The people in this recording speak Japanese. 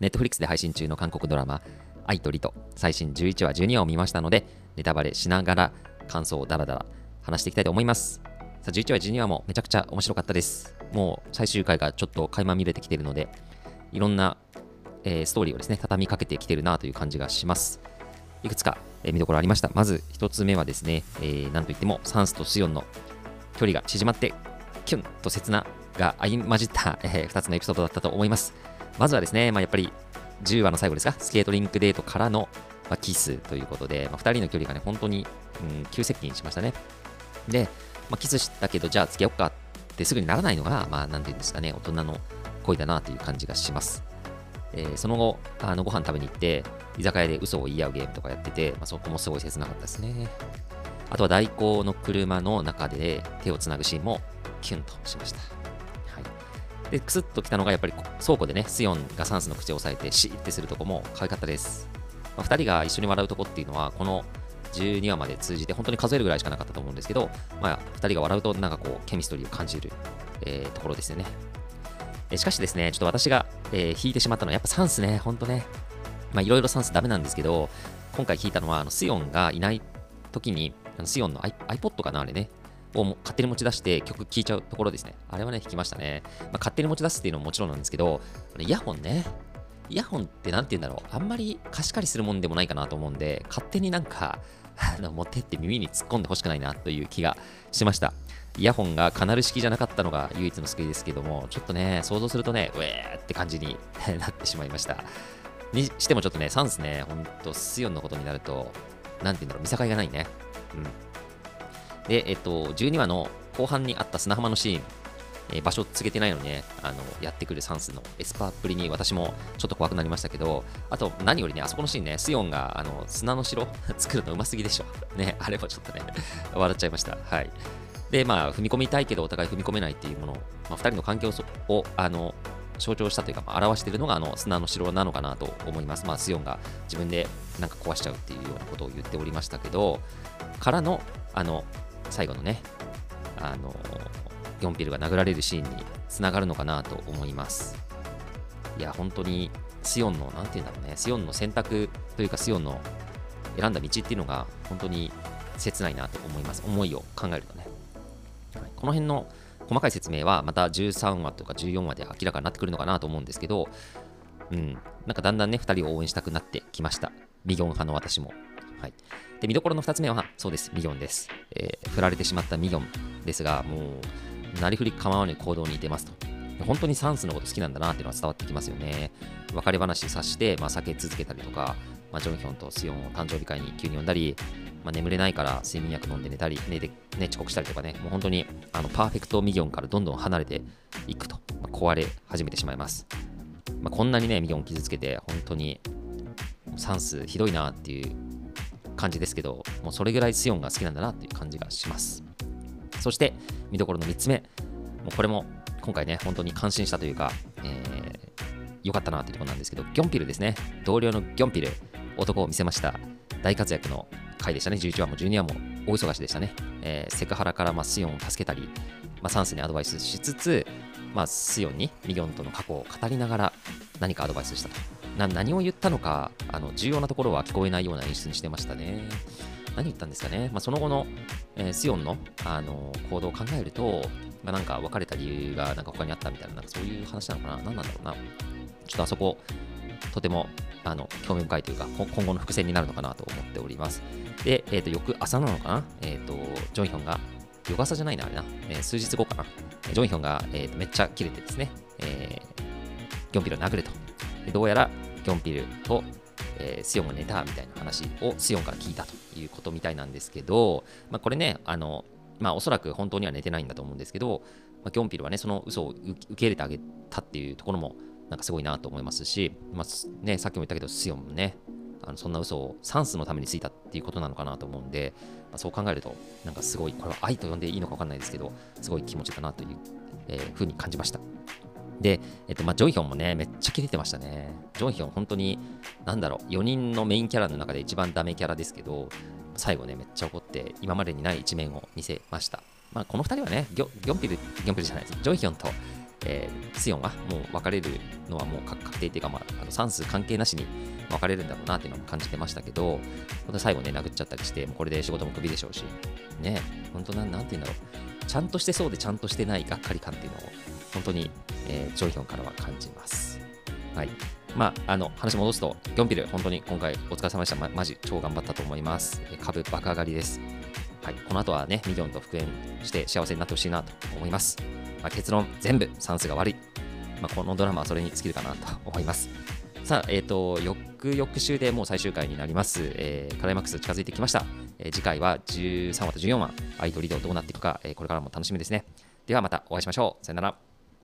Netflix で配信中の韓国ドラマ、愛とリと最新11話、12話を見ましたので、ネタバレしながら感想をダラダラ話していきたいと思います。さあ、11話、12話もめちゃくちゃ面白かったです。もう最終回がちょっと垣間見れてきているので、いろんな、えー、ストーリーをですね、畳みかけてきてるなという感じがします。いくつか、えー、見どころありました。まず1つ目はですね、えー、なんといってもサンスとスヨンの距離が縮まって、キュンと切なが相混じった、えー、2つのエピソードだったと思います。まずはですね、まあ、やっぱり10話の最後ですか、スケートリンクデートからの、まあ、キスということで、まあ、2人の距離がね、本当に、うん、急接近しましたね。で、まあ、キスしたけど、じゃあ付き合おうかってすぐにならないのが、まあ、なんていうんですかね、大人の恋だなという感じがします。えー、その後、あのご飯食べに行って、居酒屋で嘘を言い合うゲームとかやってて、まあ、そこもすごい切なかったですね。あとは代行の車の中で手をつなぐシーンもキュンとしました。で、クスッときたのがやっぱり倉庫でね、スヨンがサンスの口を押さえてシーってするとこも可愛かったです。まあ、2人が一緒に笑うとこっていうのは、この12話まで通じて本当に数えるぐらいしかなかったと思うんですけど、まあ、2人が笑うとなんかこう、ケミストリーを感じる、えー、ところですよね。えしかしですね、ちょっと私が、えー、引いてしまったのはやっぱサンスね、ほんとね。まあいろいろサンスダメなんですけど、今回引いたのは、あのスヨンがいない時に、あのスヨンの iPod かな、あれね、を勝手に持ち出して曲聴いちゃうところですね。あれはね、弾きましたね。まあ、勝手に持ち出すっていうのももちろんなんですけど、イヤホンね。イヤホンって何て言うんだろう。あんまり貸し借りするもんでもないかなと思うんで、勝手になんか、あの持ってって耳に突っ込んでほしくないなという気がしました。イヤホンがカナル式じゃなかったのが唯一の救いですけども、ちょっとね、想像するとね、ウェーって感じに なってしまいました。にしてもちょっとね、サンスね、ほんと、スヨンのことになると、なんて言うんだろう、見境がないね。うん。で、えっと、12話の後半にあった砂浜のシーン、えー、場所を告げてないのにね、あの、やってくるサンスのエスパーっぷりに私もちょっと怖くなりましたけど、あと何よりね、あそこのシーンね、スヨンがあの砂の城 作るのうますぎでしょ。ね、あれもちょっとね、笑っちゃいました。はい。で、まあ、踏み込みたいけどお互い踏み込めないっていうもの、まあ、2人の関係をあの象徴したというか、まあ、表しているのがあの砂の城なのかなと思います。まあ、スヨンが自分でなんか壊しちゃうっていうようなことを言っておりましたけど、からの、あの、最後のね、あの、ギョンピルが殴られるシーンにつながるのかなと思います。いや、本当に、スヨンの、なんて言うんだろうね、スヨンの選択というか、スヨンの選んだ道っていうのが、本当に切ないなと思います。思いを考えるとね。はい、この辺の細かい説明はまた13話とか14話で明らかになってくるのかなと思うんですけど、うん、なんかだんだんね、2人を応援したくなってきました。ミギョン派の私も。はい。で、見どころの2つ目は、そうです、ミギョンです。えー、振られてしまったミギョンですが、もう、なりふり構わぬ行動に出ますと。本当にサンスのこと好きなんだなっていうのは伝わってきますよね。別れ話さして、まあ、避け続けたりとか、まあ、ジョンヒョンとスヨンを誕生日会に急に呼んだり、まあ、眠れないから睡眠薬飲んで寝たり、寝て、ね、遅刻したりとかね、もう本当にあのパーフェクトミギョンからどんどん離れていくと、まあ、壊れ始めてしまいます。まあ、こんなにね、ミギョン傷つけて、本当に算数ひどいなっていう感じですけど、もうそれぐらいスヨンが好きなんだなっていう感じがします。そして、見どころの3つ目、もうこれも今回ね、本当に感心したというか、えー、よかったなというところなんですけど、ギョンピルですね、同僚のギョンピル、男を見せました。大活躍の回でしたね。11話も12話も大忙しでしたね。えー、セクハラからまあスヨンを助けたり、まあ、サンスにアドバイスしつつ、まあ、スヨンにミギョンとの過去を語りながら何かアドバイスしたと。な何を言ったのかあの重要なところは聞こえないような演出にしてましたね。何言ったんですかね、まあ、その後の、えー、スヨンの、あの行動を考えると、まあ、なんか別れた理由がなんか他にあったみたいな、なんかそういう話なのかな何なんだろうな。ちょっとあそこ、とてもあの興味深いというか、今後の伏線になるのかなと思っております。で、えー、と翌朝なのかな、えーと、ジョンヒョンが、翌朝じゃないな、あれな、えー、数日後かな、ジョンヒョンが、えーと、めっちゃキレてですね、えー、ギョンピルを殴ると。どうやらギョンピルと、えー、スヨンが寝たみたいな話をスヨンから聞いたということみたいなんですけど、まあ、これね、あの、まあ、おそらく本当には寝てないんだと思うんですけど、まあ、ギョンピルはね、その嘘を受け入れてあげたっていうところも、なんかすごいなと思いますし、まあね、さっきも言ったけど、スヨンもね、あのそんな嘘をサンスのためについたっていうことなのかなと思うんで、まあ、そう考えると、なんかすごい、これは愛と呼んでいいのか分かんないですけど、すごい気持ちだなという、えー、ふうに感じました。で、えっと、まあ、ジョンヒョンもね、めっちゃキレてましたね。ジョンヒョン、本当に、なんだろう、4人のメインキャラの中で一番ダメキャラですけど、最後ね、めっちゃ怒って、今までにない一面を見せました。まあ、この2人はね、ギョギョンピル、ギョンピルじゃないです。ジョンヒョンとえー、スヨンはもう別れるのはもう確定っていうか、まあ、あの算数関係なしに別れるんだろうなっていうのも感じてましたけど、最後ね、殴っちゃったりして、もうこれで仕事もクビでしょうし、ね、本当なん、なんて言うんだろう、ちゃんとしてそうでちゃんとしてないがっかり感っていうのを、本当に、えー、ジョイヒョンからは感じます。はい。まあ、あの話戻すと、ギョンピル、本当に今回お疲れ様でした。ま、マジ超頑張ったと思います。株爆上がりです。はい、この後はね、ミリオンと復縁して幸せになってほしいなと思います。まあ、結論、全部算数が悪い。まあ、このドラマはそれに尽きるかなと思います。さあ、えっ、ー、と、翌々週でもう最終回になります。えー、クライマックス近づいてきました。えー、次回は13話と14話、アイドリードどうなっていくか、えー、これからも楽しみですね。ではまたお会いしましょう。さよなら。